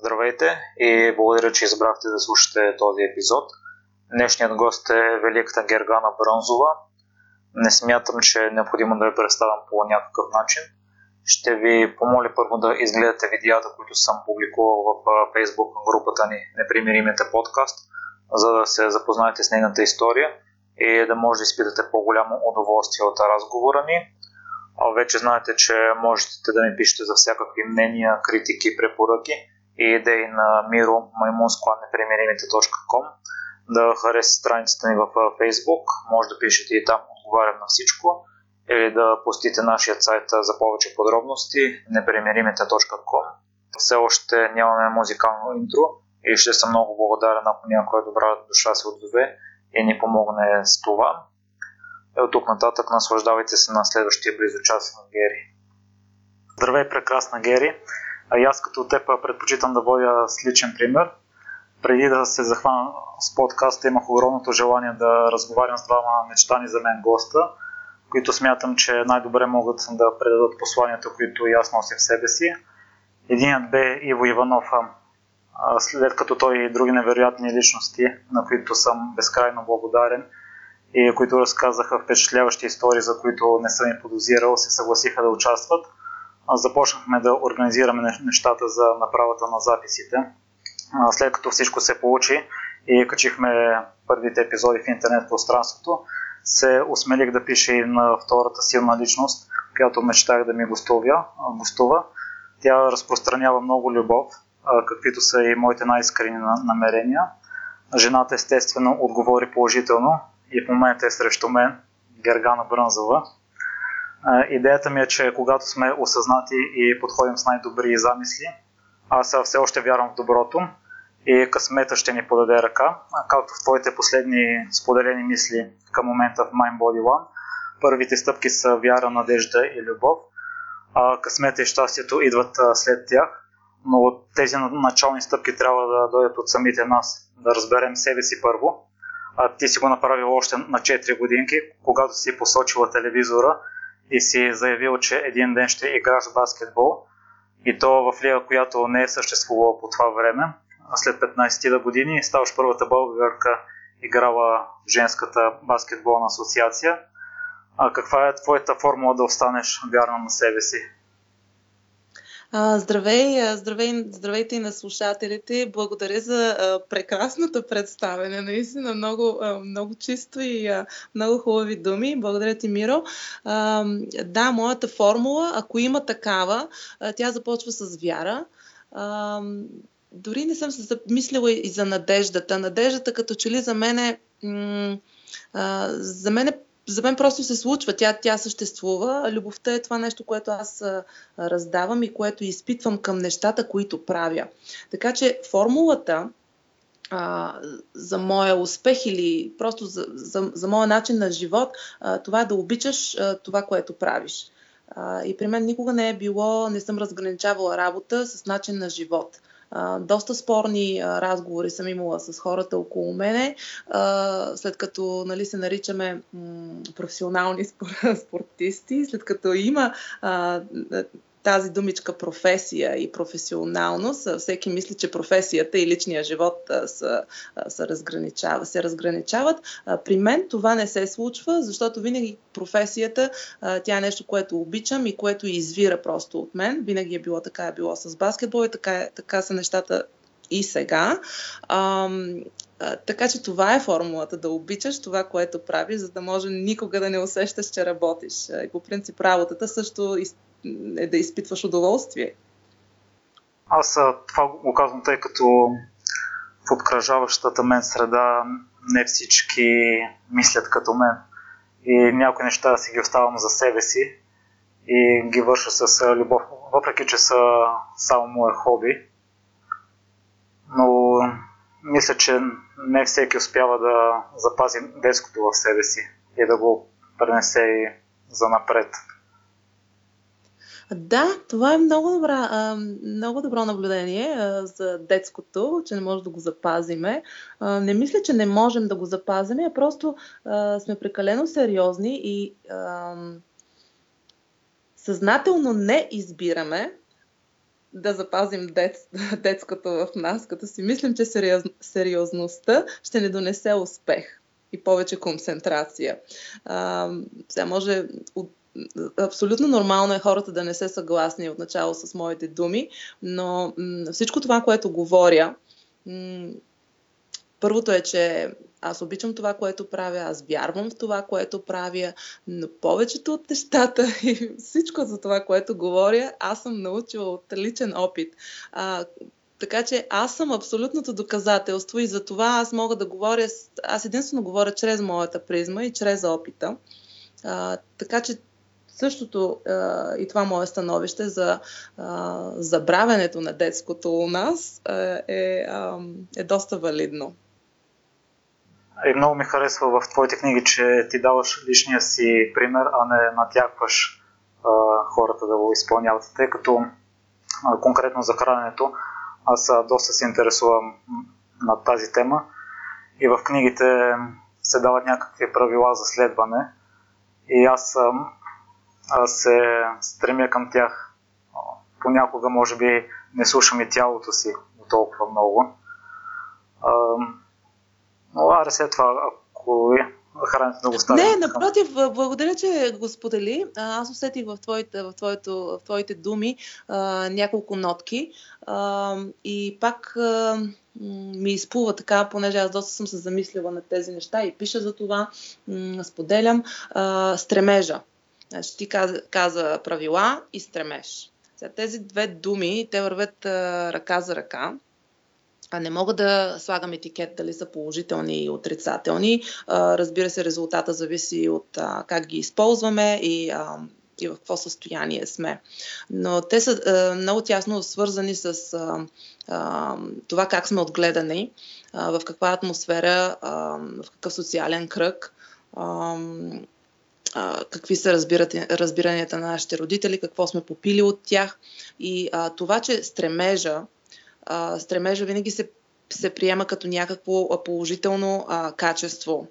Здравейте и благодаря, че избрахте да слушате този епизод. Днешният гост е великата Гергана Бронзова. Не смятам, че е необходимо да я представям по някакъв начин. Ще ви помоля първо да изгледате видеята, които съм публикувал в Facebook групата ни Непримиримите подкаст, за да се запознаете с нейната история и да може да изпитате по-голямо удоволствие от разговора ни. Вече знаете, че можете да ми пишете за всякакви мнения, критики, препоръки и идеи на Миро maimunskladneprimиримите.com да харесате страницата ни в Facebook, може да пишете и там отговарям на всичко или да посетите нашия сайт за повече подробности непримиримите.com Все още нямаме музикално интро и ще съм много благодарен ако някоя добра душа се отзове и ни помогне с това. И от тук нататък наслаждавайте се на следващия близо час на Гери. Здравей, прекрасна Гери! А и аз като теб предпочитам да водя с личен пример. Преди да се захвана с подкаста имах огромното желание да разговарям с двама мечтани за мен госта, които смятам, че най-добре могат да предадат посланието, които ясно аз нося в себе си. Единият бе Иво Иванов, след като той и други невероятни личности, на които съм безкрайно благодарен и които разказаха впечатляващи истории, за които не съм и подозирал, се съгласиха да участват. Започнахме да организираме нещата за направата на записите. След като всичко се получи и качихме първите епизоди в интернет пространството, се осмелих да пиша и на втората силна личност, която мечтах да ми гостува. гостува. Тя разпространява много любов, каквито са и моите най-искрени намерения. Жената естествено отговори положително и в момента е срещу мен, Гергана Брънзова. Идеята ми е, че когато сме осъзнати и подходим с най-добри замисли, аз все още вярвам в доброто и късмета ще ни подаде ръка, както в твоите последни споделени мисли към момента в Mind Body One. Първите стъпки са вяра, надежда и любов, а късмета и щастието идват след тях но тези начални стъпки трябва да дойдат от самите нас, да разберем себе си първо. А ти си го направил още на 4 годинки, когато си посочила телевизора и си заявил, че един ден ще играш баскетбол и то в лига, която не е съществувала по това време. След 15 години ставаш първата българка играла в женската баскетболна асоциация. А каква е твоята формула да останеш вярна на себе си? А, здравей, здравей, здравейте и на слушателите. Благодаря за а, прекрасното представене. Наистина много, а, много чисто и а, много хубави думи. Благодаря ти, Миро. А, да, моята формула, ако има такава, а, тя започва с вяра. А, дори не съм се замислила и за надеждата. Надеждата като че ли за мен е... М- за мен е за мен просто се случва, тя, тя съществува. Любовта е това нещо, което аз а, раздавам и което изпитвам към нещата, които правя. Така че формулата а, за моя успех или просто за, за, за моя начин на живот, а, това е да обичаш а, това, което правиш. А, и при мен никога не е било, не съм разграничавала работа с начин на живот доста спорни разговори съм имала с хората около мене, след като нали, се наричаме професионални спортисти, след като има тази думичка професия и професионалност, всеки мисли, че професията и личния живот са, са разграничава, се разграничават. При мен това не се случва, защото винаги професията, тя е нещо, което обичам и което извира просто от мен. Винаги е било така, е било с баскетбол и така, така са нещата и сега. Ам, а, така че това е формулата да обичаш това, което правиш, за да може никога да не усещаш, че работиш. И по принцип работата също е да изпитваш удоволствие. Аз това го казвам, тъй като в обкръжаващата мен среда не всички мислят като мен. И някои неща си ги оставам за себе си и ги върша с любов, въпреки че са само мое хоби. Но мисля, че не всеки успява да запази детското в себе си и да го пренесе и за напред. Да, това е много, добра, много добро наблюдение за детското, че не може да го запазиме. Не мисля, че не можем да го запазим, а просто сме прекалено сериозни и съзнателно не избираме да запазим дет, детското в нас, като си мислим, че сериоз, сериозността ще ни донесе успех и повече концентрация. А, сега може от абсолютно нормално е хората да не се съгласни отначало с моите думи, но всичко това, което говоря, първото е, че аз обичам това, което правя, аз вярвам в това, което правя, но повечето от нещата и всичко за това, което говоря, аз съм научила от личен опит. Така че аз съм абсолютното доказателство и за това аз мога да говоря, аз единствено говоря чрез моята призма и чрез опита. А, така че същото а, и това мое становище за а, забравянето на детското у нас а, е, а, е доста валидно. И много ми харесва в твоите книги, че ти даваш личния си пример, а не натякваш а, хората да го изпълняват. Тъй като а, конкретно за храненето, аз а, доста се интересувам на тази тема и в книгите се дават някакви правила за следване и аз а, се стремя към тях. Понякога, може би, не слушам и тялото си толкова много. Но аре след това, ако храните да го ставим. Не, напротив, благодаря, че го сподели. Аз усетих в твоите, в твоето, в твоите думи а, няколко нотки а, и пак а, ми изплува така, понеже аз доста съм се замислила на тези неща и пиша за това, м- споделям а, стремежа. Значи ти каза, каза правила и стремеж. Сега, тези две думи, те вървят а, ръка за ръка а не мога да слагам етикет дали са положителни и отрицателни. Разбира се, резултата зависи от как ги използваме и и в какво състояние сме. Но те са а, много тясно свързани с а, а, това как сме отгледани, а, в каква атмосфера, а, в какъв социален кръг, а, какви са разбиранията на нашите родители, какво сме попили от тях. И а, това, че стремежа а, стремежа винаги се, се приема като някакво положително а, качество.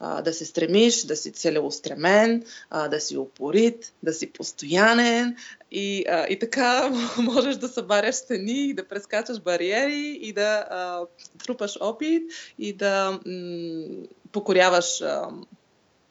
А, да се стремиш, да си целеустремен, а, да си упорит, да си постоянен и, а, и така можеш да събаряш стени, да прескачаш бариери и да а, трупаш опит и да м- покоряваш а,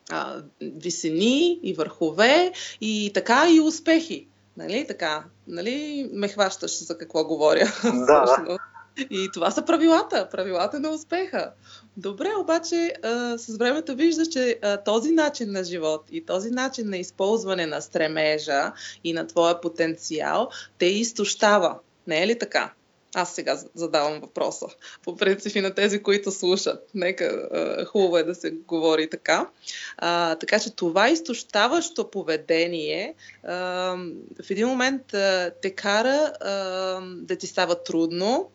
а, висини и върхове и така и успехи. Нали така? Нали ме хващаш за какво говоря? Да. И това са правилата, правилата на успеха. Добре, обаче а, с времето виждаш, че а, този начин на живот и този начин на използване на стремежа и на твоя потенциал те изтощава. Не е ли така? Аз сега задавам въпроса. По принцип и на тези, които слушат. Нека хубаво е да се говори така. А, така че това изтощаващо поведение а, в един момент а, те кара а, да ти става трудно,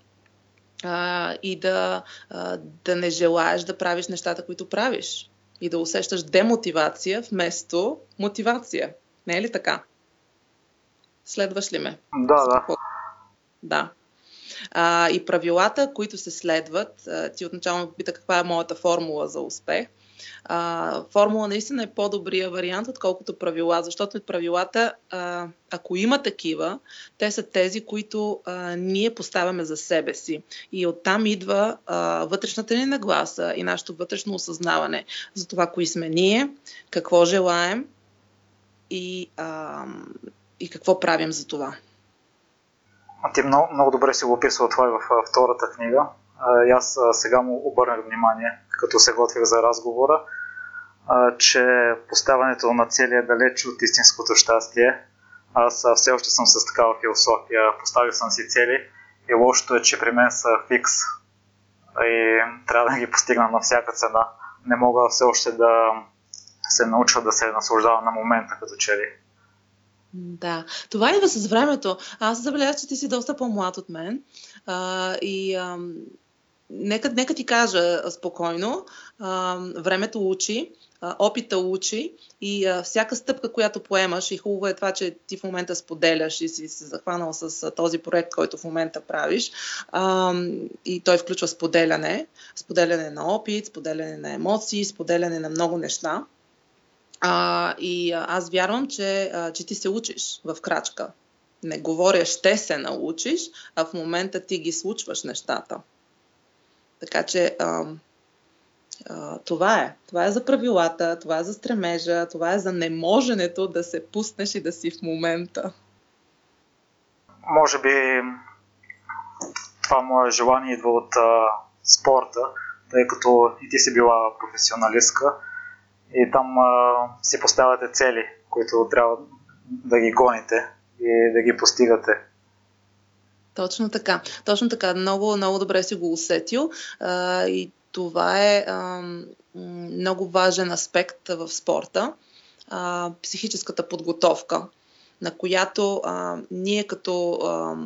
а, и да, а, да не желаеш да правиш нещата, които правиш. И да усещаш демотивация вместо мотивация. Не е ли така? Следваш ли ме? Да, да. Да а, и правилата, които се следват. А, ти отначало ме попита каква е моята формула за успех. А, формула наистина е по-добрия вариант, отколкото правила, защото правилата, а, ако има такива, те са тези, които а, ние поставяме за себе си. И оттам идва а, вътрешната ни нагласа и нашето вътрешно осъзнаване за това, кои сме ние, какво желаем и, а, и какво правим за това. Ти много, много добре си го описал това и в втората книга. И аз сега му обърнах внимание, като се готвих за разговора, че поставянето на цели е далеч от истинското щастие. Аз все още съм с такава философия, поставил съм си цели и лошото е, че при мен са фикс и трябва да ги постигна на всяка цена. Не мога все още да се науча да се наслаждавам на момента като че ли. Да, това идва с времето. Аз забелязах, че ти си доста по-млад от мен. А, и а, нека, нека ти кажа спокойно, а, времето учи, а, опита учи и а, всяка стъпка, която поемаш, и хубаво е това, че ти в момента споделяш и си се захванал с а, този проект, който в момента правиш. А, и той включва споделяне, споделяне на опит, споделяне на емоции, споделяне на много неща. А, и аз вярвам, че, а, че ти се учиш в крачка. Не говоря ще се научиш, а в момента ти ги случваш нещата. Така че а, а, това е. Това е за правилата, това е за стремежа, това е за неможенето да се пуснеш и да си в момента. Може би това мое желание идва от а, спорта, тъй като и ти си била професионалистка и там а, си поставяте цели, които трябва да ги гоните и да ги постигате. Точно така. Точно така. Много, много добре си го усетил. А, и това е а, много важен аспект в спорта. А, психическата подготовка, на която а, ние като а,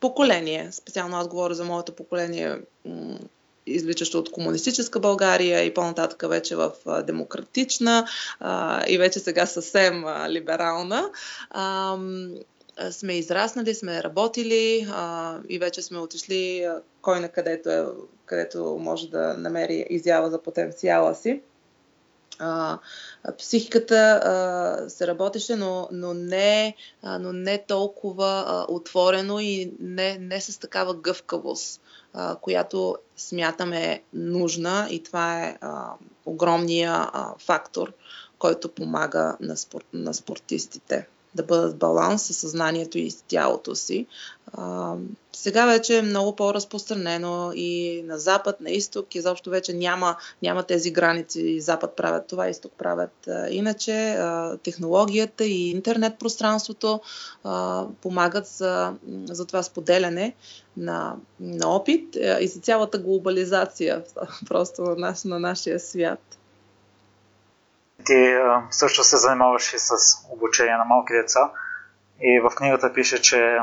поколение, специално аз говоря за моето поколение, изличащо от комунистическа България и по-нататък вече в демократична и вече сега съвсем либерална. Сме израснали, сме работили а, и вече сме отишли а, кой на където, е, където може да намери изява за потенциала си. А, психиката а, се работеше, но, но, не, а, но не толкова а, отворено и не, не с такава гъвкавост която смятаме нужна и това е огромния фактор, който помага на, спор, на спортистите да бъдат баланс със съзнанието и с тялото си. А, сега вече е много по-разпространено и на запад, на изток, изобщо вече няма, няма тези граници. Запад правят това, изток правят а, иначе. А, технологията и интернет пространството а, помагат за, за това споделяне на, на опит и за цялата глобализация просто на, наш, на нашия свят. Ти също се занимаваш и с обучение на малки деца и в книгата пише, че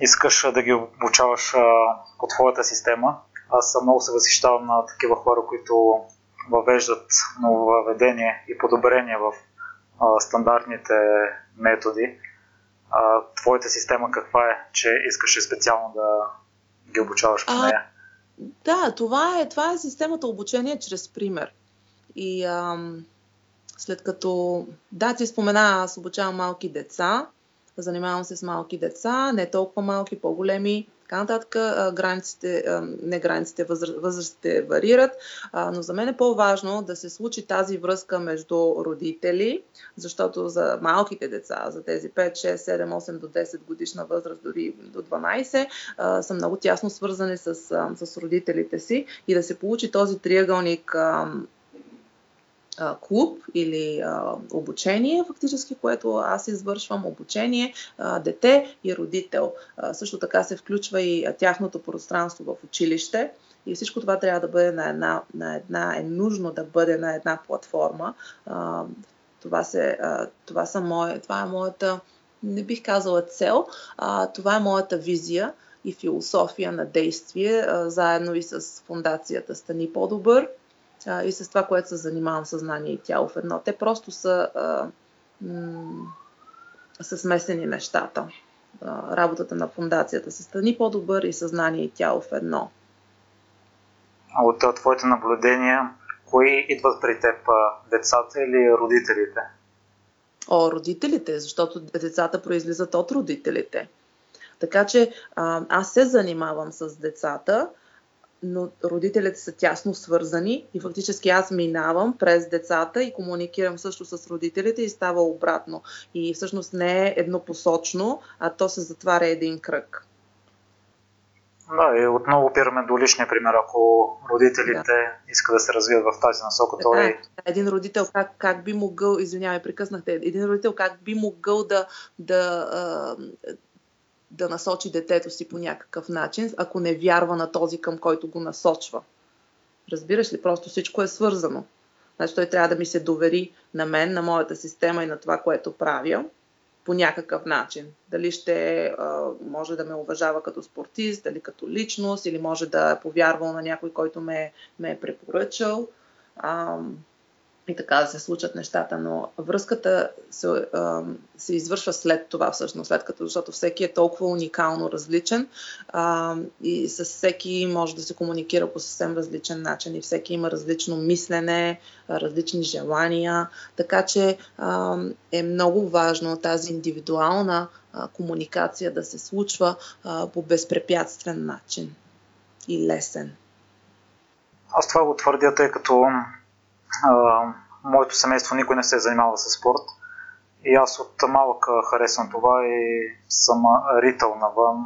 искаш да ги обучаваш по твоята система. Аз много се възхищавам на такива хора, които въвеждат нововъведение и подобрение в стандартните методи. твоята система каква е, че искаш специално да ги обучаваш по нея? Да, това е, това е системата обучение чрез пример. И ам, след като, да, ти спомена, аз обучавам малки деца, занимавам се с малки деца, не толкова малки, по-големи, така нататък. Границите, не границите, възрастите варират, но за мен е по-важно да се случи тази връзка между родители, защото за малките деца, за тези 5, 6, 7, 8 до 10 годишна възраст, дори до 12, са много тясно свързани с, с родителите си и да се получи този триъгълник клуб или обучение, фактически, което аз извършвам, обучение, дете и родител. Също така се включва и тяхното пространство в училище. И всичко това трябва да бъде на една, на една е нужно да бъде на една платформа. Това, се, това, са мое, това е моята, не бих казала цел, това е моята визия и философия на действие, заедно и с фундацията Стани по-добър а, и с това, което се занимавам съзнание и тяло в едно. Те просто са, а, м- са смесени нещата. А, работата на фундацията се стани по-добър и съзнание и тяло в едно. От твоите наблюдения, кои идват при теб? Децата или родителите? О, родителите, защото децата произлизат от родителите. Така че а, аз се занимавам с децата, но родителите са тясно свързани и фактически аз минавам през децата и комуникирам също с родителите и става обратно. И всъщност не е еднопосочно, а то се затваря един кръг. Да, и отново опираме до личния пример. Ако родителите да. искат да се развият в тази насока, то е... Един родител как, как би могъл, извинявай, прекъснахте, един родител как би могъл да, да, да насочи детето си по някакъв начин, ако не вярва на този, към който го насочва. Разбираш ли? Просто всичко е свързано. Значи той трябва да ми се довери на мен, на моята система и на това, което правя по някакъв начин. Дали ще може да ме уважава като спортист, дали като личност, или може да е повярвал на някой, който ме, ме е препоръчал. И така да се случат нещата, но връзката се, се извършва след това всъщност, след като, защото всеки е толкова уникално различен и с всеки може да се комуникира по съвсем различен начин и всеки има различно мислене, различни желания, така че е много важно тази индивидуална комуникация да се случва по безпрепятствен начин и лесен. Аз това го твърдя, тъй като моето семейство никой не се е занимава с спорт. И аз от малък харесвам това и съм ритъл навън.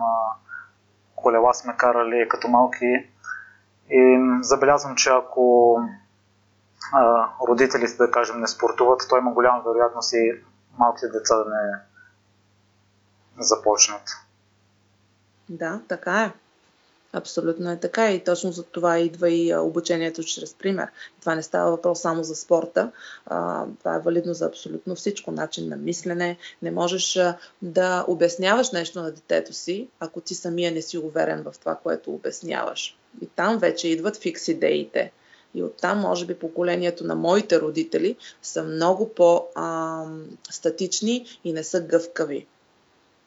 Колела сме карали като малки. И забелязвам, че ако а, родителите, да кажем, не спортуват, то има голяма вероятност и малките деца да не започнат. Да, така е. Абсолютно е така и точно за това идва и обучението чрез пример. Това не става въпрос само за спорта, това е валидно за абсолютно всичко. Начин на мислене. Не можеш да обясняваш нещо на детето си, ако ти самия не си уверен в това, което обясняваш. И там вече идват фикс идеите. И оттам, може би, поколението на моите родители са много по-статични и не са гъвкави.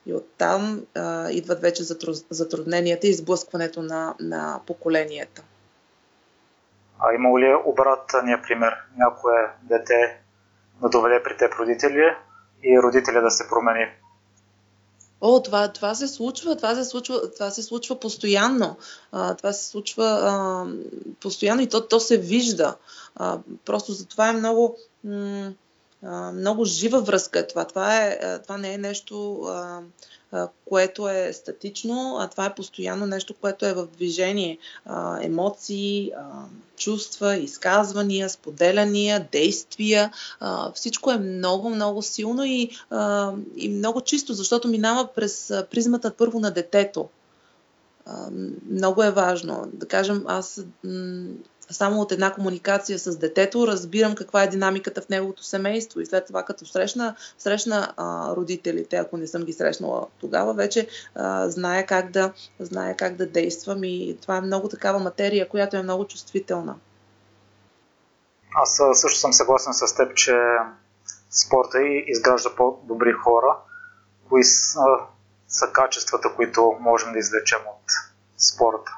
И оттам а, идват вече затрудненията и изблъскването на, на поколенията. А има ли обратния пример? Някое дете да доведе при теб родители и родителя да се промени? О, това, това се случва, това се случва, това се случва постоянно. А, това се случва а, постоянно и то, то се вижда. А, просто за това е много. М- много жива връзка е това. Това, е, това не е нещо, което е статично, а това е постоянно нещо, което е в движение. Емоции, чувства, изказвания, споделяния, действия. Всичко е много, много силно и, и много чисто, защото минава през призмата първо на детето. Много е важно. Да кажем, аз само от една комуникация с детето разбирам каква е динамиката в неговото семейство и след това като срещна, срещна а, родителите, ако не съм ги срещнала тогава, вече а, знае, как да, знае как да действам и това е много такава материя, която е много чувствителна. Аз също съм съгласен с теб, че спорта и изгражда по-добри хора. Кои са, са качествата, които можем да извлечем от спорта?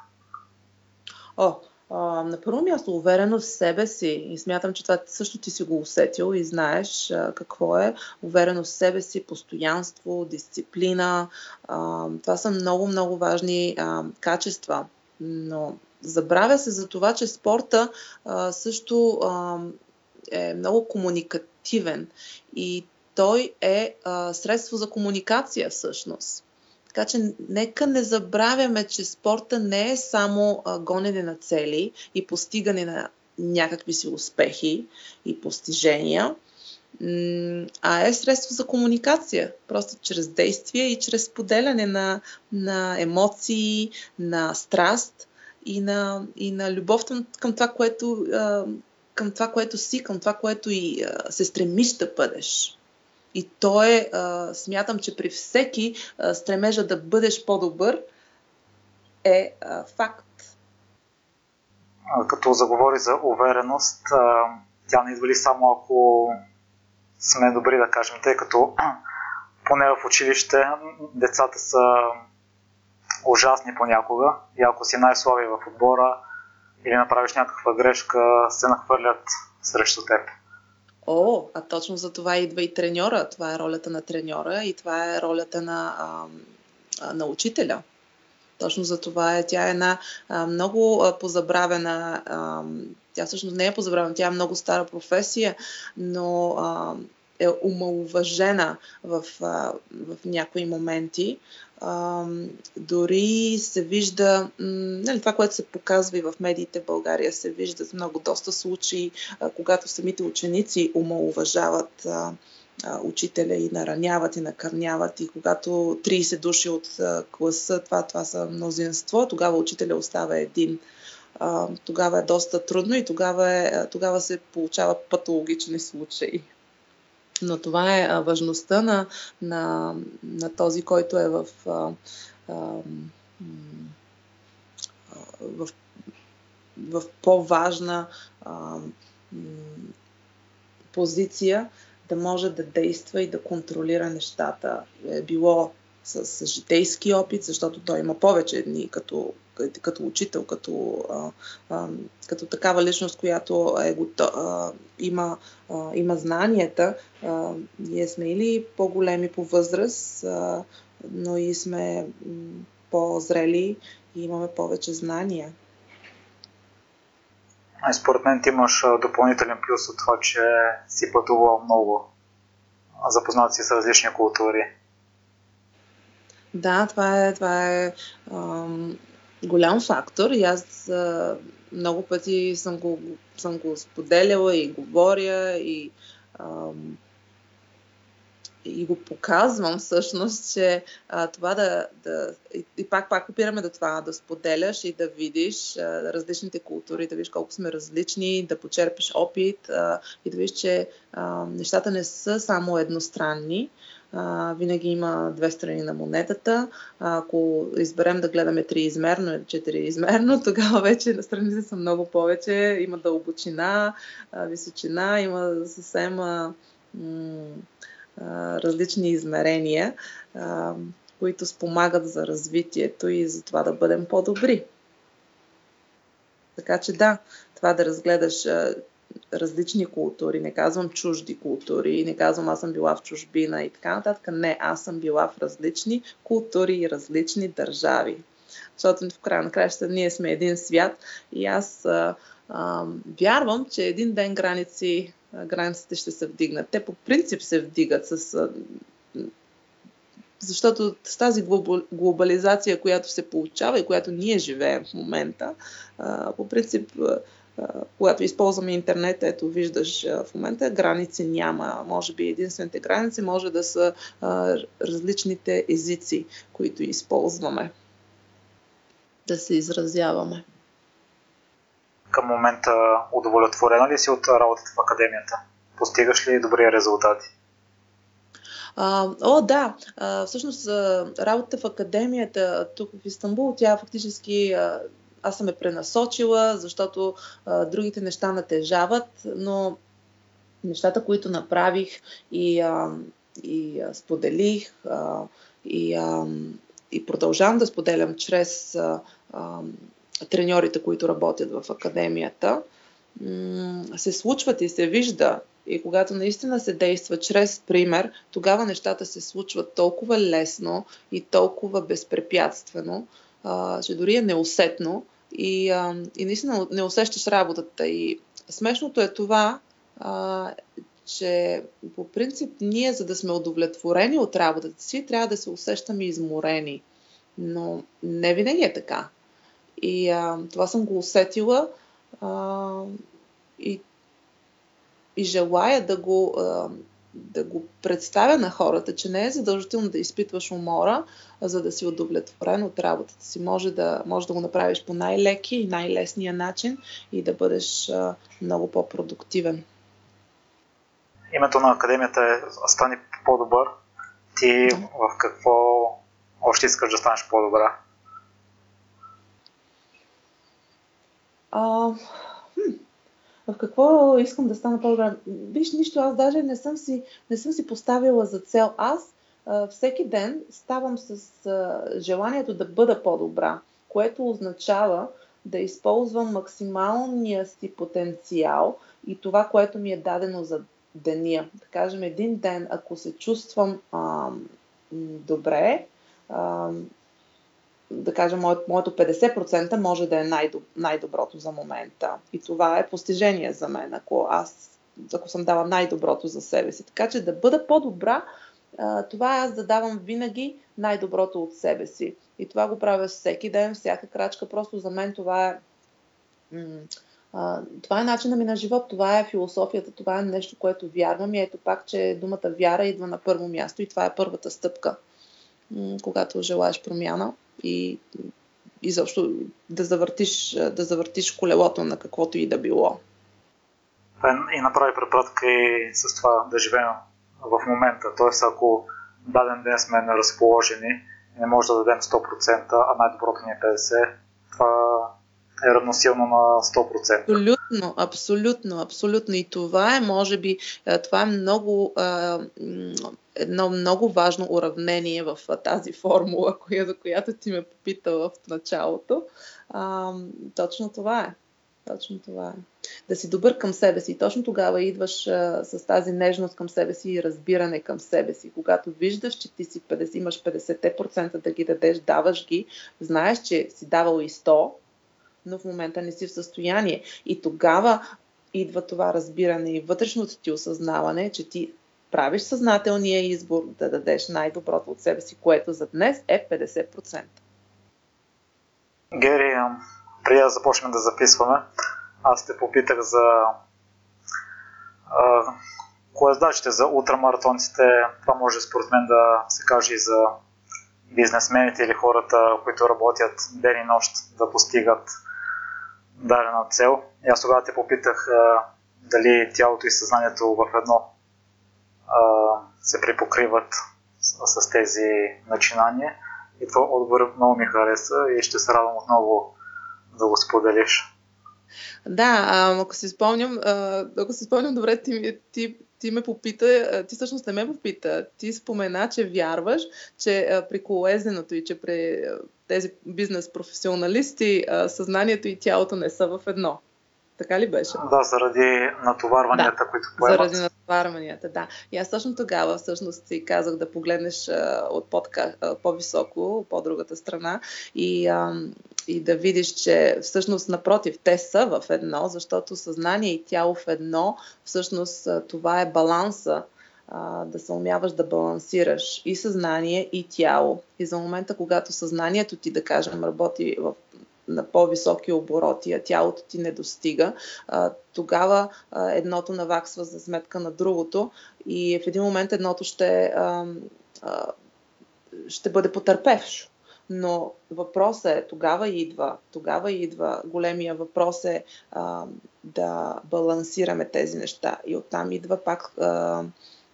О, а, на първо място, увереност в себе си. И смятам, че това също ти си го усетил и знаеш а, какво е. Увереност в себе си, постоянство, дисциплина. А, това са много, много важни а, качества. Но забравя се за това, че спорта а, също а, е много комуникативен и той е а, средство за комуникация всъщност. Така че нека не забравяме, че спорта не е само гонене на цели и постигане на някакви си успехи и постижения, а е средство за комуникация, просто чрез действие и чрез поделяне на, на емоции, на страст и на, и на любов към това, което, към това, което си, към това, което и се стремиш да бъдеш. И то е, смятам, че при всеки стремежа да бъдеш по-добър е факт. Като заговори за увереност, тя не идва ли само ако сме добри, да кажем, тъй като поне в училище децата са ужасни понякога и ако си най-слаби в отбора или направиш някаква грешка, се нахвърлят срещу теб. О, а точно за това идва и треньора. Това е ролята на треньора и това е ролята на, а, на учителя. Точно за това е. Тя е една а, много позабравена. А, тя всъщност не е позабравена, тя е много стара професия, но а, е умалуважена в, в някои моменти а, дори се вижда, нали, това, което се показва и в медиите в България, се виждат много доста случаи, а, когато самите ученици омалуважават а, учителя и нараняват и накърняват и когато 30 души от класа, това, това са мнозинство, тогава учителя остава един. Тогава е доста трудно и тогава, е, тогава се получава патологични случаи. Но това е важността на, на, на този, който е в, а, а, в, в по-важна а, позиция да може да действа и да контролира нещата. Е било с, с житейски опит, защото той има повече дни като, като учител, като, а, а, като такава личност, която е гото, а, има, а, има знанията. А, ние сме или по-големи по възраст, а, но и сме по-зрели и имаме повече знания. Според мен ти имаш допълнителен плюс от това, че си пътувал много. Запознат си с различни култури. Да, това е, това е ам, голям фактор и аз а, много пъти съм го, съм го споделяла и говоря и ам, и го показвам всъщност, че а, това да, да и, и пак, пак опираме до това, да споделяш и да видиш а, различните култури, да видиш колко сме различни, да почерпиш опит а, и да видиш, че а, нещата не са само едностранни, а, винаги има две страни на монетата. А, ако изберем да гледаме триизмерно или четириизмерно, тогава вече страните са много повече. Има дълбочина, а, височина, има съвсем а, м- различни измерения, които спомагат за развитието и за това да бъдем по-добри. Така че да, това да разгледаш различни култури, не казвам чужди култури, не казвам аз съм била в чужбина и така нататък. Не, аз съм била в различни култури и различни държави. Защото в края на кращата ние сме един свят и аз а, а, вярвам, че един ден граници границите ще се вдигнат. Те по принцип се вдигат с. Защото с тази глобализация, която се получава и която ние живеем в момента, по принцип, когато използваме интернет, ето виждаш в момента, граници няма. Може би единствените граници може да са различните езици, които използваме да се изразяваме към момента удовлетворена ли си от работата в академията? Постигаш ли добри резултати? А, о, да. А, всъщност, работата в академията тук в Истанбул, тя фактически а, аз съм е пренасочила, защото а, другите неща натежават, но нещата, които направих и, а, и а, споделих а, и, а, и продължавам да споделям чрез а, а, треньорите, които работят в академията, се случват и се вижда. И когато наистина се действа чрез пример, тогава нещата се случват толкова лесно и толкова безпрепятствено, че дори е неусетно и, и наистина не усещаш работата. И смешното е това, че по принцип ние, за да сме удовлетворени от работата си, трябва да се усещаме изморени. Но не винаги е така. И а, това съм го усетила а, и, и желая да го, а, да го представя на хората, че не е задължително да изпитваш умора, за да си удовлетворен от работата си. Може да, може да го направиш по най-леки и най-лесния начин и да бъдеш а, много по-продуктивен. Името на академията е Стани по-добър. Ти да. в какво още искаш да станеш по-добра? А, в какво искам да стана по-добра? Виж, нищо, аз даже не съм си, не съм си поставила за цел. Аз а, всеки ден ставам с а, желанието да бъда по-добра, което означава да използвам максималния си потенциал и това, което ми е дадено за деня. Да кажем, един ден, ако се чувствам а, добре, а, да кажем, моето 50% може да е най-доброто за момента. И това е постижение за мен, ако аз ако съм дала най-доброто за себе си. Така че да бъда по-добра, това е аз да давам винаги най-доброто от себе си. И това го правя всеки ден, всяка крачка. Просто за мен това е. Това е начинът ми на живот, това е философията, това е нещо, което вярвам и ето пак, че думата вяра идва на първо място и това е първата стъпка, когато желаеш промяна и изобщо да завъртиш, да завъртиш колелото на каквото и да било. И направи препратка и с това да живеем в момента. Тоест, ако даден ден сме неразположени не може да дадем 100%, а най-доброто ни е 50%, това е равносилно на 100%. Абсолютно, абсолютно, абсолютно. И това е, може би, това е много, едно много важно уравнение в тази формула, за която ти ме попита в началото. точно това е. Точно това е. Да си добър към себе си. Точно тогава идваш а, с тази нежност към себе си и разбиране към себе си. Когато виждаш, че ти си 50, имаш 50% да ги дадеш, даваш ги, знаеш, че си давал и 100, но в момента не си в състояние. И тогава идва това разбиране и вътрешното ти осъзнаване, че ти правиш съзнателния избор да дадеш най-доброто от себе си, което за днес е 50%. Гери, преди да започнем да записваме, аз те попитах за а, кое значите за ултрамаратонците. Това може според мен да се каже и за бизнесмените или хората, които работят ден и нощ да постигат дадена цел. И аз тогава те попитах а, дали тялото и съзнанието в едно а, се припокриват с, с тези начинания. И това отговор много ми хареса и ще се радвам отново да го споделиш. Да, ако си спомням, ако си спомням добре, ти, ти, ти ме попита, ти всъщност не ме попита, ти спомена, че вярваш, че при колезеното и че при тези бизнес професионалисти съзнанието и тялото не са в едно. Така ли беше? Да, заради натоварванията, да, които поемат. Заради натоварванията, да. И аз точно тогава всъщност си казах да погледнеш а, от подка, а, по-високо, по-другата страна и, а, и да видиш, че всъщност напротив, те са в едно, защото съзнание и тяло в едно, всъщност това е баланса, да се умяваш да балансираш и съзнание, и тяло. И за момента, когато съзнанието ти, да кажем, работи в на по-високи обороти, а тялото ти не достига, тогава едното наваксва за сметка на другото и в един момент едното ще, ще бъде потърпевшо. Но въпросът е, тогава идва, тогава идва, големия въпрос е а, да балансираме тези неща. И оттам идва пак а,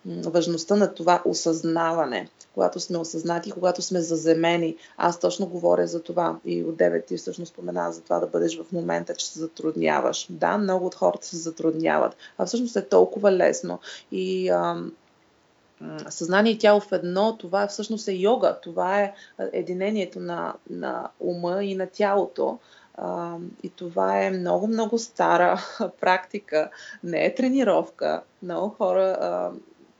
важността на това осъзнаване. Когато сме осъзнати, когато сме заземени. Аз точно говоря за това и от 9 ти всъщност спомена за това да бъдеш в момента, че се затрудняваш. Да, много от хората се затрудняват, а всъщност е толкова лесно. И а, съзнание и тяло в едно, това всъщност е йога, това е единението на, на ума и на тялото. И това е много-много стара практика, не е тренировка. Много хора,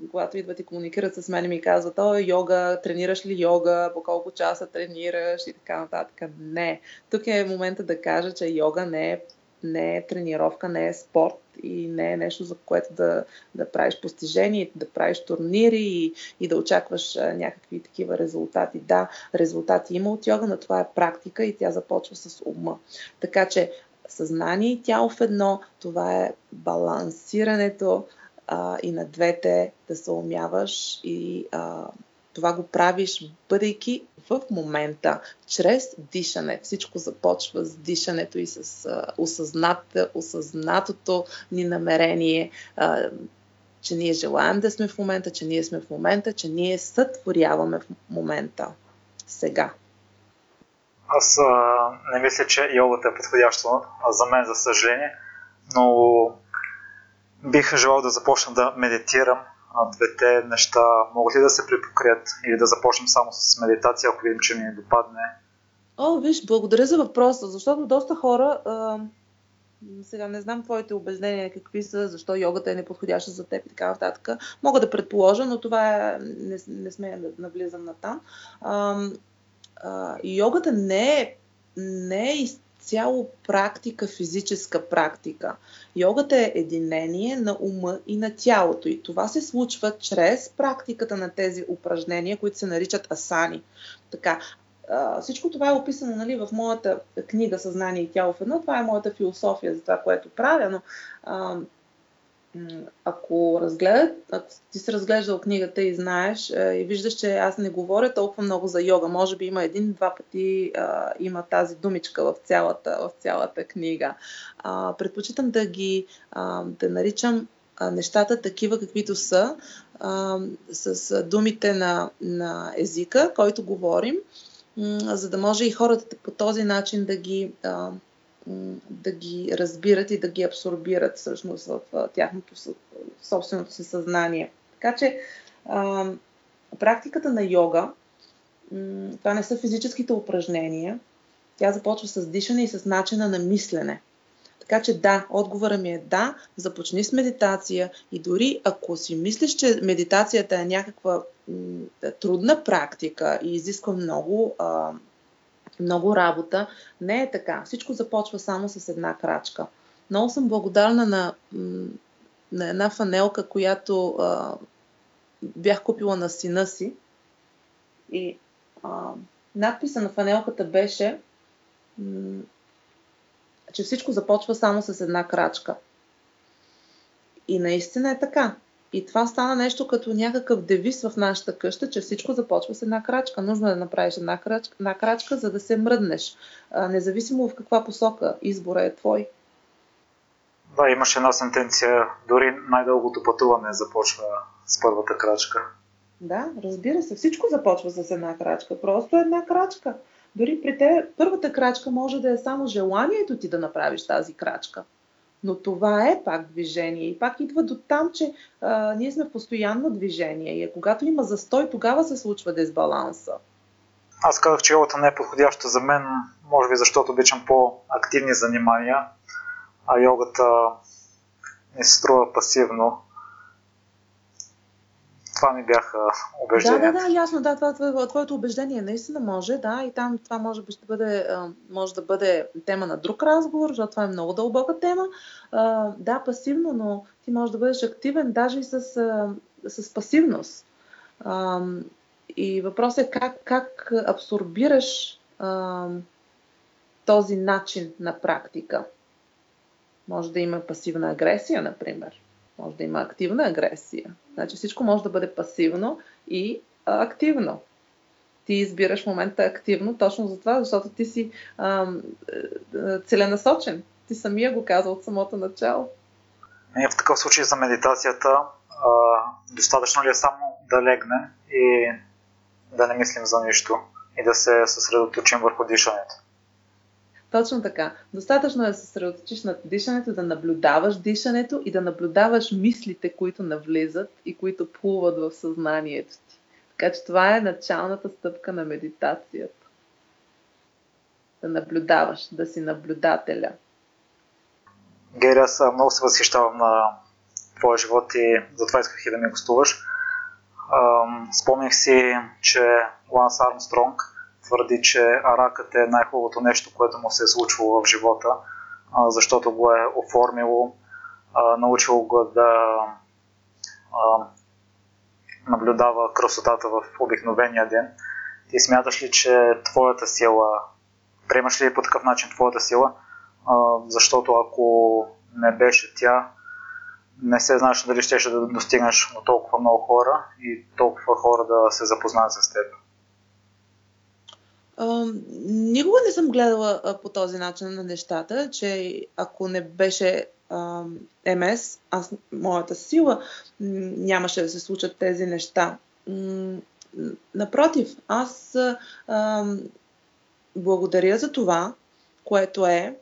когато идват и комуникират с мен, ми казват, о, йога, тренираш ли йога, по колко часа тренираш и така нататък. Не. Тук е момента да кажа, че йога не е не е тренировка, не е спорт и не е нещо, за което да, да правиш постижения, да правиш турнири и, и да очакваш някакви такива резултати. Да, резултати има от йога, но това е практика и тя започва с ума. Така че съзнание и тяло в едно, това е балансирането а, и на двете да се умяваш и а, това го правиш, бъдейки в момента, чрез дишане. Всичко започва с дишането и с а, осъзнат, осъзнатото ни намерение, а, че ние желаем да сме в момента, че ние сме в момента, че ние сътворяваме в момента. Сега. Аз а, не мисля, че йогата е подходящо за мен, за съжаление, но бих желал да започна да медитирам двете неща могат ли да се припокрият или да започнем само с медитация, ако видим, че ми допадне? О, виж, благодаря за въпроса, защото доста хора, а, сега не знам твоите убеждения какви са, защо йогата е неподходяща за теб и така нататък. Мога да предположа, но това е, не, не сме да навлизам на там. А, а, йогата не е, не е цяло практика, физическа практика. Йогата е единение на ума и на тялото и това се случва чрез практиката на тези упражнения, които се наричат асани. Така, всичко това е описано нали, в моята книга Съзнание и тяло в едно. Това е моята философия за това, което правя, но ако разгледат, ако ти си разглеждал книгата и знаеш и виждаш, че аз не говоря толкова много за йога, може би има един-два пъти а, има тази думичка в цялата, в цялата книга. А, предпочитам да ги а, да наричам нещата такива каквито са, а, с думите на, на езика, който говорим, за да може и хората по този начин да ги а, да ги разбират и да ги абсорбират всъщност в тяхното собственото си съзнание. Така че а, практиката на йога, това не са физическите упражнения, тя започва с дишане и с начина на мислене. Така че да, отговора ми е да, започни с медитация и дори ако си мислиш, че медитацията е някаква м- трудна практика и изисква много, а, много работа, не е така. Всичко започва само с една крачка. Много съм благодарна на, на една фанелка, която а, бях купила на сина си. И а, надписа на фанелката беше че всичко започва само с една крачка. И наистина е така. И това стана нещо като някакъв девиз в нашата къща, че всичко започва с една крачка. Нужно е да направиш една крачка, една крачка за да се мръднеш. А, независимо в каква посока избора е твой. Да, имаше една сентенция. Дори най-дългото пътуване започва с първата крачка. Да, разбира се. Всичко започва с една крачка. Просто една крачка. Дори при те първата крачка може да е само желанието ти да направиш тази крачка. Но това е пак движение. И пак идва до там, че а, ние сме в постоянно движение. И когато има застой, тогава се случва дисбаланса. Аз казах, че йогата не е подходяща за мен, може би защото обичам по-активни занимания, а йогата не се струва пасивно това ми бяха убеждения. Да, да, да, ясно, да, това, това, твоето убеждение наистина може, да, и там това може, би ще бъде, може да бъде тема на друг разговор, защото това е много дълбока тема. Да, пасивно, но ти можеш да бъдеш активен даже и с, с пасивност. И въпросът е как, как абсорбираш този начин на практика. Може да има пасивна агресия, например. Може да има активна агресия. Значи всичко може да бъде пасивно и активно. Ти избираш момента активно точно за това, защото ти си а, целенасочен. Ти самия го каза от самото начало. И в такъв случай за медитацията а, достатъчно ли е само да легне и да не мислим за нищо и да се съсредоточим върху дишането? Точно така. Достатъчно е да се съсредоточиш над дишането, да наблюдаваш дишането и да наблюдаваш мислите, които навлизат и които плуват в съзнанието ти. Така че това е началната стъпка на медитацията. Да наблюдаваш, да си наблюдателя. Гери, аз много се възхищавам на твоя живот и затова исках и да ми гостуваш. Спомних си, че Ланс Армстронг твърди, че аракът е най-хубавото нещо, което му се е случвало в живота, защото го е оформило, научило го да наблюдава красотата в обикновения ден. Ти смяташ ли, че твоята сила, приемаш ли по такъв начин твоята сила, защото ако не беше тя, не се знаеш дали ще да достигнеш до толкова много хора и толкова хора да се запознаят с теб никога не съм гледала по този начин на нещата, че ако не беше МС, аз, моята сила, нямаше да се случат тези неща. Напротив, аз благодаря за това, което е,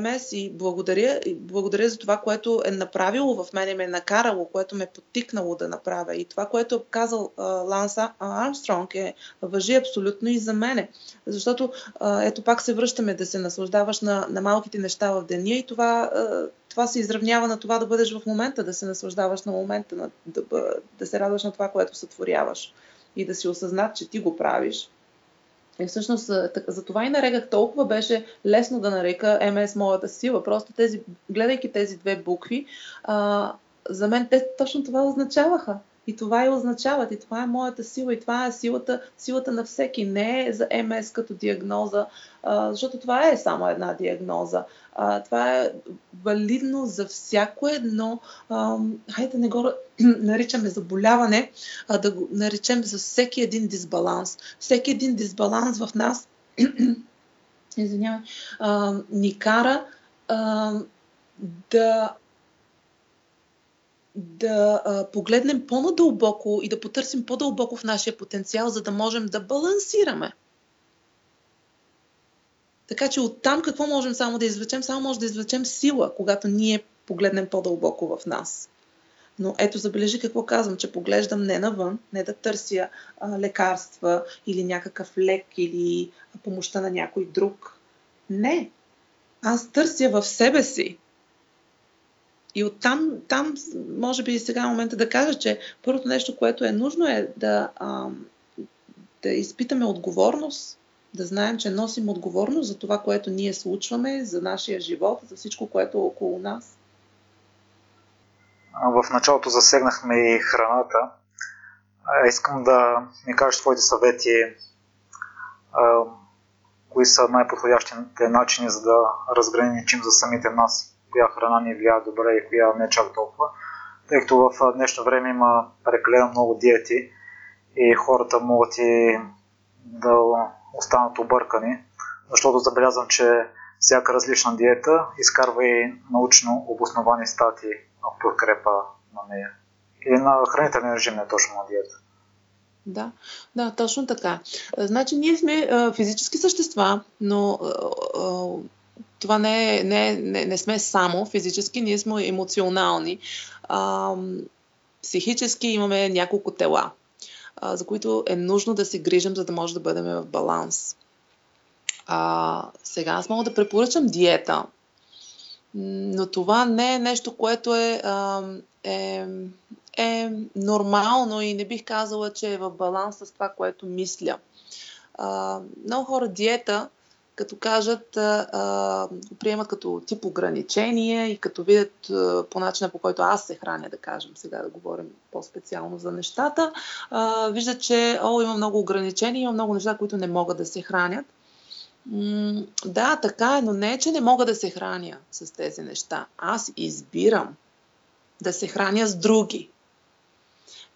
МС и благодаря, благодаря за това, което е направило в мен и ме е накарало, което ме е подтикнало да направя. И това, което е казал Ланс Армстронг е въжи абсолютно и за мене. Защото ето пак се връщаме да се наслаждаваш на, на малките неща в деня и това, това се изравнява на това да бъдеш в момента, да се наслаждаваш на момента, на, да, да се радваш на това, което сътворяваш и да си осъзнат, че ти го правиш и всъщност за това и нареках толкова беше лесно да нарека МС моята сила. Просто тези, гледайки тези две букви, а, за мен те точно това означаваха. И това и означават, и това е моята сила, и това е силата, силата на всеки. Не е за МС като диагноза, защото това е само една диагноза. Това е валидно за всяко едно, хайде да не го наричаме заболяване, а да го наречем за всеки един дисбаланс. Всеки един дисбаланс в нас, извинявай, ни кара да да а, погледнем по-надълбоко и да потърсим по-дълбоко в нашия потенциал, за да можем да балансираме. Така че оттам какво можем само да извлечем? Само може да извлечем сила, когато ние погледнем по-дълбоко в нас. Но ето забележи какво казвам, че поглеждам не навън, не да търся а, лекарства или някакъв лек или помощта на някой друг. Не. Аз търся в себе си. И оттам, там, може би сега е момента да кажа, че първото нещо, което е нужно е да, а, да изпитаме отговорност, да знаем, че носим отговорност за това, което ние случваме, за нашия живот, за всичко, което е около нас. В началото засегнахме и храната. Искам да ми кажеш твоите съвети, кои са най-подходящите начини за да разграничим за самите нас коя храна ни влияе добре и коя не чак толкова. Тъй като в днешно време има прекалено много диети и хората могат и да останат объркани, защото забелязвам, че всяка различна диета изкарва и научно обосновани статии в подкрепа на нея. Или на хранителен режим, не точно на диета. Да, да, точно така. Значи ние сме а, физически същества, но а, а, това не, е, не, не, не сме само физически, ние сме емоционални. А, психически имаме няколко тела, а, за които е нужно да се грижим, за да може да бъдем в баланс. А, сега аз мога да препоръчам диета, но това не е нещо, което е, е, е нормално и не бих казала, че е в баланс с това, което мисля. А, много хора диета като кажат, а, приемат като тип ограничение и като видят а, по начина по който аз се храня, да кажем, сега да говорим по-специално за нещата, а, виждат, че о, има много ограничения, има много неща, които не могат да се хранят. М- да, така е, но не е, че не мога да се храня с тези неща. Аз избирам да се храня с други.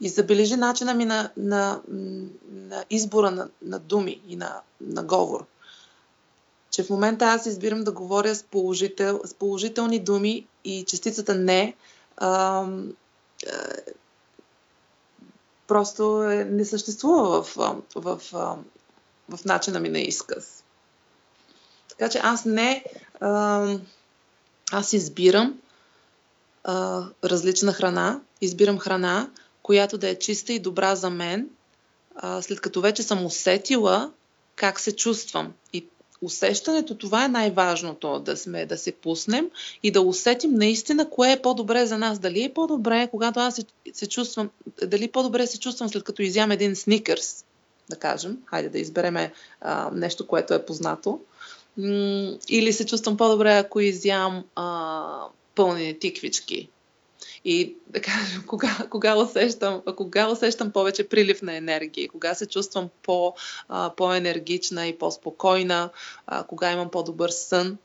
И забележи начина ми на, на, на избора на, на думи и на, на говор че в момента аз избирам да говоря с, положител, с положителни думи и частицата не а, а, просто е, не съществува в, в, в, в начина ми на изказ. Така че аз не. А, аз избирам а, различна храна, избирам храна, която да е чиста и добра за мен, а, след като вече съм усетила как се чувствам. И усещането, това е най-важното, да сме, да се пуснем и да усетим наистина кое е по-добре за нас. Дали е по-добре, когато аз се, се чувствам, дали по-добре се чувствам след като изям един сникърс, да кажем, хайде да избереме а, нещо, което е познато, или се чувствам по-добре, ако изям а, пълни тиквички, и кажем, кога, кога, усещам, кога усещам повече прилив на енергия, кога се чувствам по, а, по-енергична и по-спокойна, а, кога имам по-добър сън.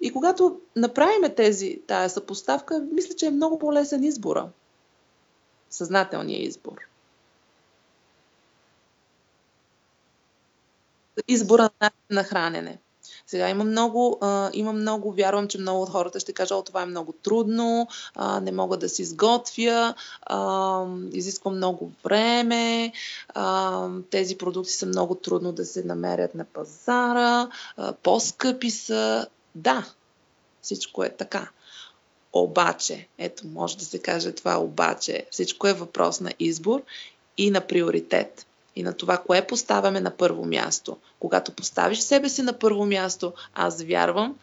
И когато направим тези, тая съпоставка, мисля, че е много по-лесен избора. Съзнателният избор. Избора на хранене. Сега има много, има много, вярвам, че много от хората ще кажат, о, това е много трудно, не мога да си изготвя, а, изисква много време, тези продукти са много трудно да се намерят на пазара, по-скъпи са. Да, всичко е така. Обаче, ето, може да се каже това обаче, всичко е въпрос на избор и на приоритет и на това, кое поставяме на първо място. Когато поставиш себе си на първо място, аз вярвам,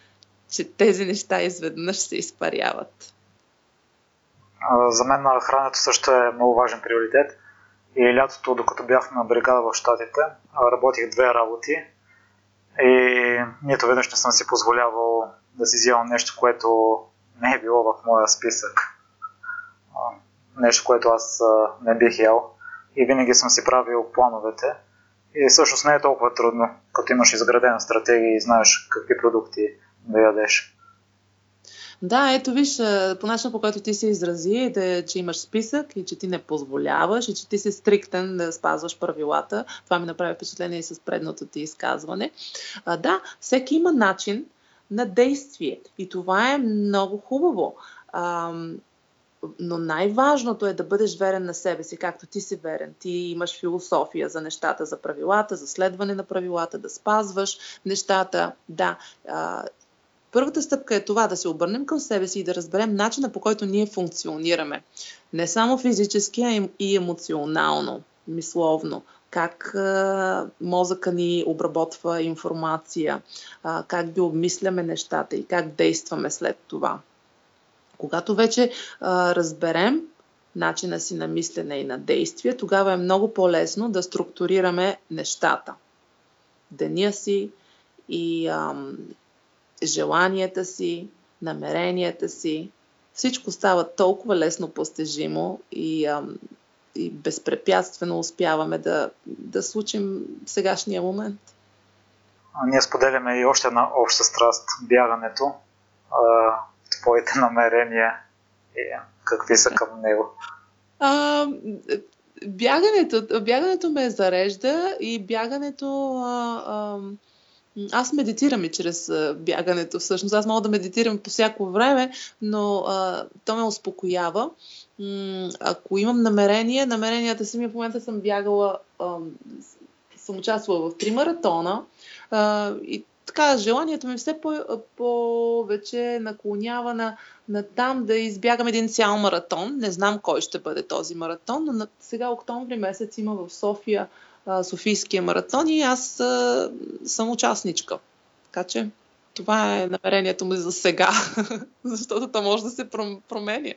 че тези неща изведнъж се изпаряват. За мен храненето също е много важен приоритет. И лятото, докато бях на бригада в Штатите, работих две работи. И нито веднъж не съм си позволявал да си вземам нещо, което не е било в моя списък. Нещо, което аз не бих ял и винаги съм си правил плановете. И всъщност не е толкова трудно, като имаш изградена стратегия и знаеш какви продукти да ядеш. Да, ето виж, по начина по който ти се изрази, да, че имаш списък и че ти не позволяваш и че ти си стриктен да спазваш правилата. Това ми направи впечатление и с предното ти изказване. А, да, всеки има начин на действие и това е много хубаво. А, но най-важното е да бъдеш верен на себе си, както ти си верен. Ти имаш философия за нещата, за правилата, за следване на правилата, да спазваш нещата. Да, а, първата стъпка е това да се обърнем към себе си и да разберем начина по който ние функционираме. Не само физически, а и емоционално, мисловно. Как а, мозъка ни обработва информация, а, как ги обмисляме нещата и как действаме след това. Когато вече а, разберем начина си на мислене и на действие, тогава е много по-лесно да структурираме нещата. Деня си и ам, желанията си, намеренията си. Всичко става толкова лесно постижимо и, ам, и безпрепятствено успяваме да, да случим сегашния момент. Ние споделяме и още една обща страст бягането. А, твоите намерения и какви са към него? А, бягането, бягането ме зарежда и бягането. А, а, аз медитирам и чрез бягането. Всъщност аз мога да медитирам по всяко време, но а, то ме успокоява. Ако имам намерение, намеренията си ми в момента съм бягала, а, съм участвала в три маратона а, и така, желанието ми все по- повече наклонява на, на там да избягам един цял маратон. Не знам кой ще бъде този маратон, но на, сега октомври месец има в София а, Софийския маратон и аз а, съм участничка. Така че това е намерението ми за сега, защото то може да се променя.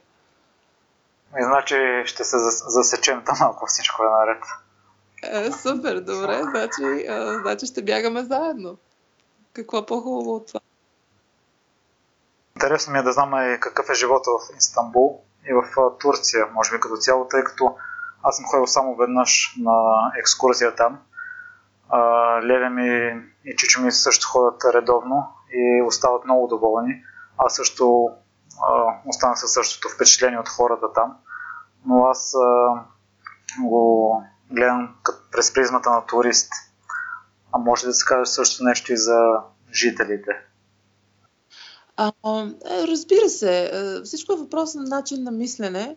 И значи ще се засечем там, ако всичко е наред. Е, супер, добре, значи, а, значи ще бягаме заедно. Какво по-хубаво от това? Интересно ми е да знам какъв е живота в Истанбул и в Турция, може би като цяло, тъй като аз съм ходил само веднъж на екскурзия там. Леля ми и Чичо ми също ходят редовно и остават много доволни. Аз също останах със същото впечатление от хората там. Но аз го гледам през призмата на турист. А може да се каже също нещо и за жителите? А, е, разбира се, всичко е въпрос на начин на мислене.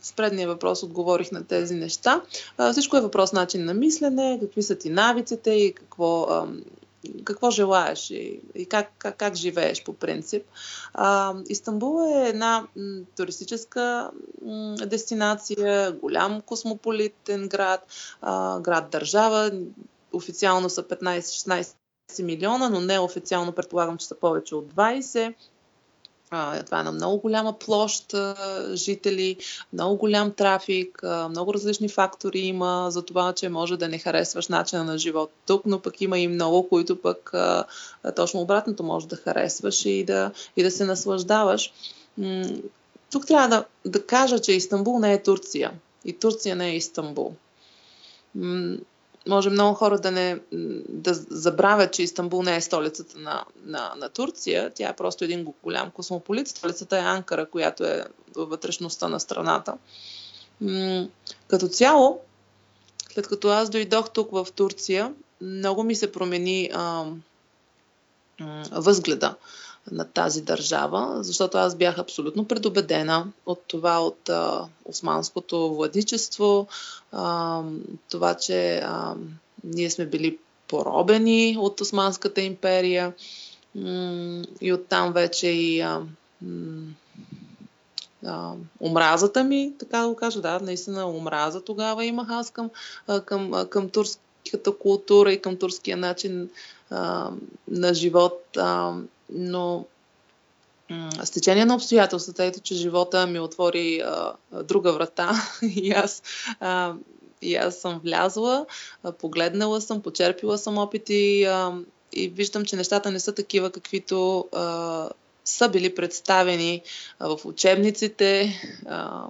С предния въпрос отговорих на тези неща. Всичко е въпрос на начин на мислене, какви са ти навиците и какво, какво желаеш и, и как, как, как живееш по принцип. А, Истанбул е една туристическа дестинация, голям космополитен град, а, град-държава. Официално са 15-16 милиона, но неофициално предполагам, че са повече от 20. Това е на много голяма площ жители, много голям трафик, много различни фактори има за това, че може да не харесваш начина на живот тук, но пък има и много, които пък точно обратното може да харесваш и да, и да се наслаждаваш. Тук трябва да, да кажа, че Истанбул не е Турция и Турция не е Истанбул може много хора да не да забравят, че Истанбул не е столицата на, на, на Турция. Тя е просто един голям космополит. Столицата е Анкара, която е във вътрешността на страната. Като цяло, след като аз дойдох тук в Турция, много ми се промени а, а, възгледа на тази държава, защото аз бях абсолютно предубедена от това от а, османското владичество, а, това, че а, ние сме били поробени от Османската империя м- и оттам вече и а, а, омразата ми, така да го кажа, да, наистина омраза тогава имах аз към, към, към турската култура и към турския начин а, на живот. А, но с течение на обстоятелствата, ето, че живота ми отвори а, друга врата и аз, а, и аз съм влязла, погледнала съм, почерпила съм опити а, и виждам, че нещата не са такива, каквито а, са били представени а, в учебниците а,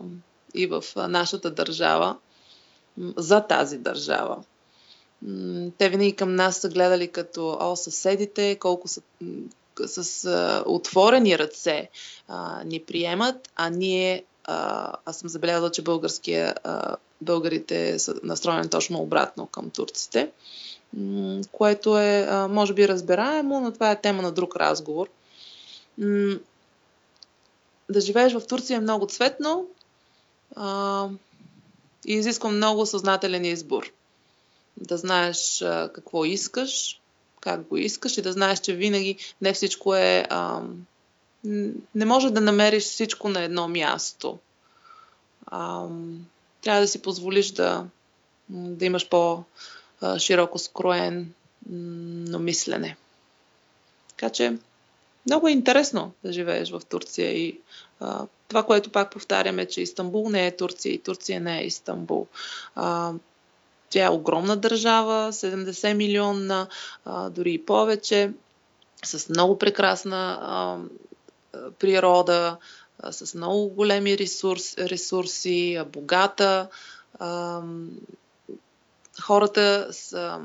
и в нашата държава, за тази държава. Те винаги към нас са гледали като о, съседите, колко са с а, отворени ръце а, ни приемат, а ние, а, аз съм забелязала, че българския, а, българите са настроени точно обратно към турците, което е, а, може би, разбираемо, но това е тема на друг разговор. М- да живееш в Турция е много цветно а, и изисква много съзнателен избор. Да знаеш а, какво искаш, как го искаш и да знаеш, че винаги не всичко е. А, не може да намериш всичко на едно място. А, трябва да си позволиш да, да имаш по-широко скроен но мислене. Така че много е интересно да живееш в Турция и а, това, което пак повтаряме, че Истанбул не е Турция и Турция не е Истанбул. А, тя е огромна държава, 70 милиона, а, дори и повече, с много прекрасна а, природа, а, с много големи ресурс, ресурси, а, богата. А, хората са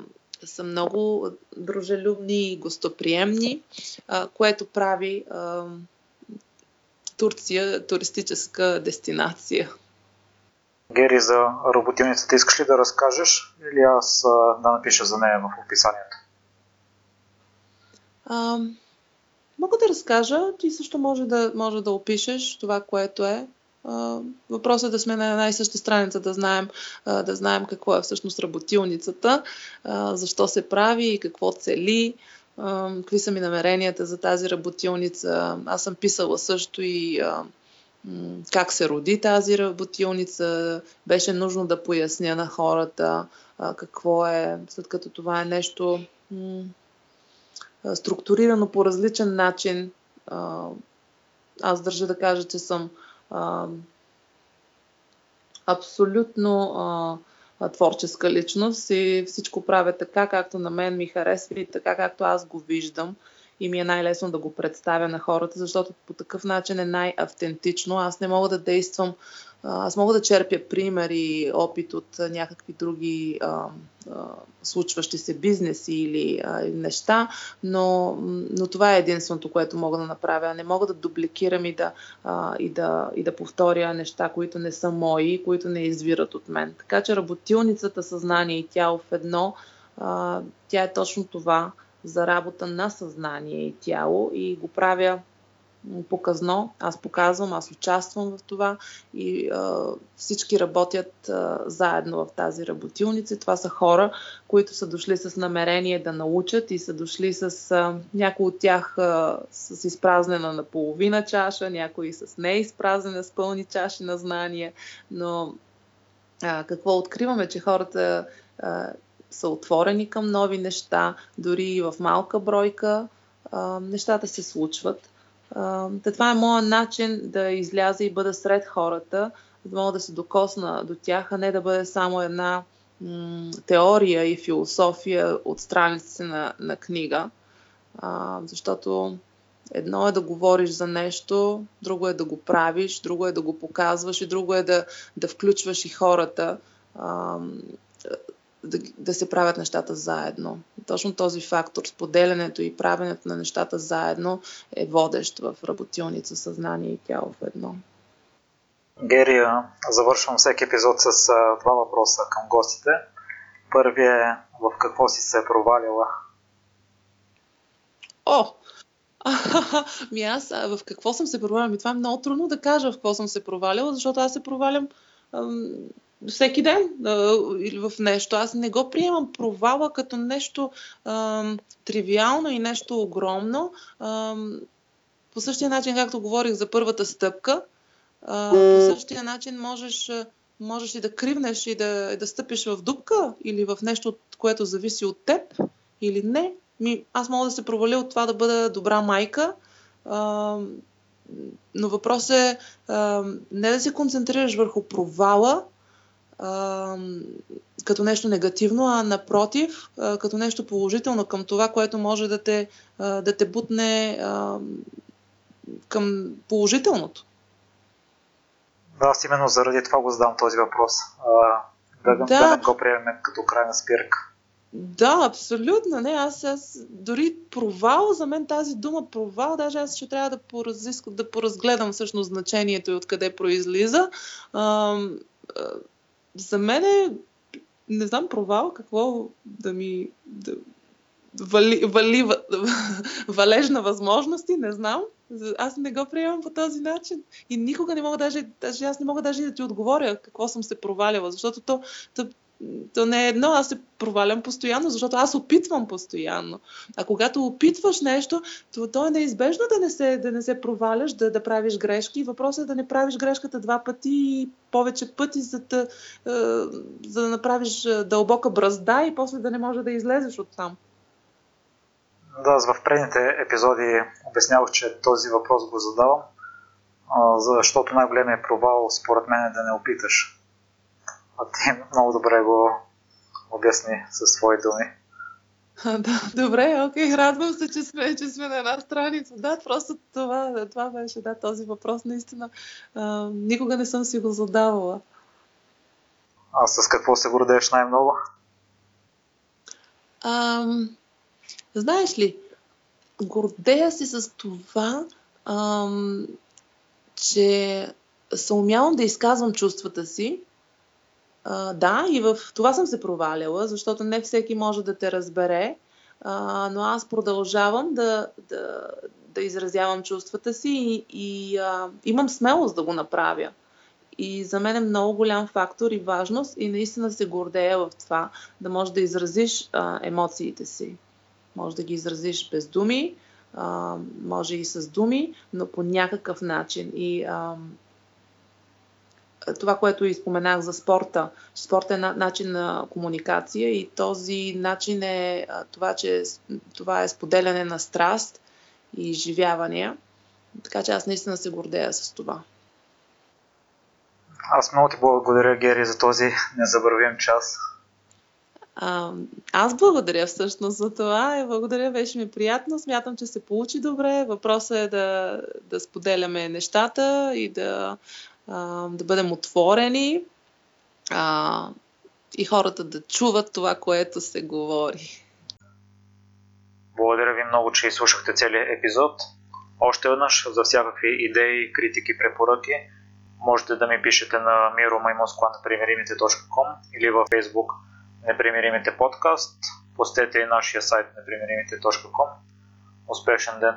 са много дружелюбни и гостоприемни, което прави Турция туристическа дестинация. Гери, за роботилницата искаш ли да разкажеш или аз да напиша за нея в описанието? А, мога да разкажа, ти също може да, може да опишеш това, което е. Въпросът е да сме на една и съща страница, да знаем, да знаем какво е всъщност работилницата, защо се прави и какво цели, какви са ми намеренията за тази работилница. Аз съм писала също и как се роди тази работилница. Беше нужно да поясня на хората какво е, след като това е нещо структурирано по различен начин. Аз държа да кажа, че съм абсолютно творческа личност и всичко правя така, както на мен ми харесва и така, както аз го виждам и ми е най-лесно да го представя на хората, защото по такъв начин е най-автентично. Аз не мога да действам аз мога да черпя пример и опит от някакви други а, а, случващи се бизнеси или а, неща, но, но това е единственото, което мога да направя. Не мога да дубликирам и да, а, и, да, и да повторя неща, които не са мои, които не извират от мен. Така че работилницата съзнание и тяло в едно, а, тя е точно това за работа на съзнание и тяло и го правя показно. Аз показвам, аз участвам в това и а, всички работят а, заедно в тази работилница. Това са хора, които са дошли с намерение да научат и са дошли с а, някои от тях а, с изпразнена на половина чаша, някои с неизпразнена с пълни чаши на знания. Но а, какво откриваме, че хората а, са отворени към нови неща, дори и в малка бройка а, нещата се случват. Та това е моят начин да изляза и бъда сред хората, да мога да се докосна до тях, а не да бъде само една м- теория и философия от страниците на, на книга. А, защото едно е да говориш за нещо, друго е да го правиш, друго е да го показваш и друго е да, да включваш и хората. А, да, да се правят нещата заедно. Точно този фактор, споделянето и правенето на нещата заедно е водещ в работилница съзнание и тяло в едно. Герия, завършвам всеки епизод с два въпроса към гостите. Първият е в какво си се провалила? О! ми аз а, в какво съм се провалила? Ми това е много трудно да кажа в какво съм се провалила, защото аз се провалям ам, всеки ден или в нещо. Аз не го приемам провала като нещо а, тривиално и нещо огромно. А, по същия начин, както говорих за първата стъпка, а, по същия начин можеш, можеш и да кривнеш и да, да стъпиш в дупка или в нещо, което зависи от теб или не. Ми, аз мога да се проваля от това да бъда добра майка, а, но въпрос е а, не да се концентрираш върху провала, а, като нещо негативно, а напротив, а, като нещо положително към това, което може да те, а, да те бутне а, към положителното. Аз именно заради това го задам този въпрос. А, да, да. да го приемем като крайна спирка. Да, абсолютно. Не, аз, аз дори провал, за мен тази дума провал, даже аз ще трябва да, поразискам, да поразгледам всъщност значението и откъде произлиза. А, за мен е, не знам, провал, какво да ми, да, вали, вали, валеж на възможности, не знам. Аз не го приемам по този начин. И никога не мога даже, даже аз не мога даже да ти отговоря какво съм се проваляла, защото то, то то не е едно, аз се провалям постоянно, защото аз опитвам постоянно. А когато опитваш нещо, то, то е неизбежно да не се, да не се проваляш, да, да правиш грешки. Въпросът е да не правиш грешката два пъти и повече пъти, за да, е, за да направиш дълбока бразда и после да не може да излезеш от там. Да, в предните епизоди обяснявах, че този въпрос го задавам, защото най-големият провал според мен е да не опиташ. А ти много добре го обясни със свои думи. А, да, добре, окей, радвам се, че сме, че сме на една страница. Да, просто това, това беше, да, този въпрос наистина а, никога не съм си го задавала. А с какво се гордееш най-много? Ам, знаеш ли, гордея се с това, ам, че се умявам да изказвам чувствата си а, да, и в това съм се проваляла, защото не всеки може да те разбере, а, но аз продължавам да, да, да изразявам чувствата си и, и а, имам смелост да го направя. И за мен е много голям фактор и важност и наистина се гордея в това да можеш да изразиш а, емоциите си. Може да ги изразиш без думи, а, може и с думи, но по някакъв начин. И а, това, което и споменах за спорта. Спорт е начин на комуникация и този начин е това, че това е споделяне на страст и изживявания. Така че аз наистина се гордея с това. Аз много ти благодаря, Гери, за този незабравим час. А, аз благодаря всъщност за това и благодаря, беше ми приятно. Смятам, че се получи добре. Въпросът е да, да споделяме нещата и да да бъдем отворени а, и хората да чуват това, което се говори. Благодаря ви много, че изслушахте целият епизод. Още веднъж за всякакви идеи, критики, препоръки можете да ми пишете на miromaimoskva.непримиримите.com или във Facebook Непримиримите подкаст. Постете и нашия сайт непримиримите.com. Успешен ден!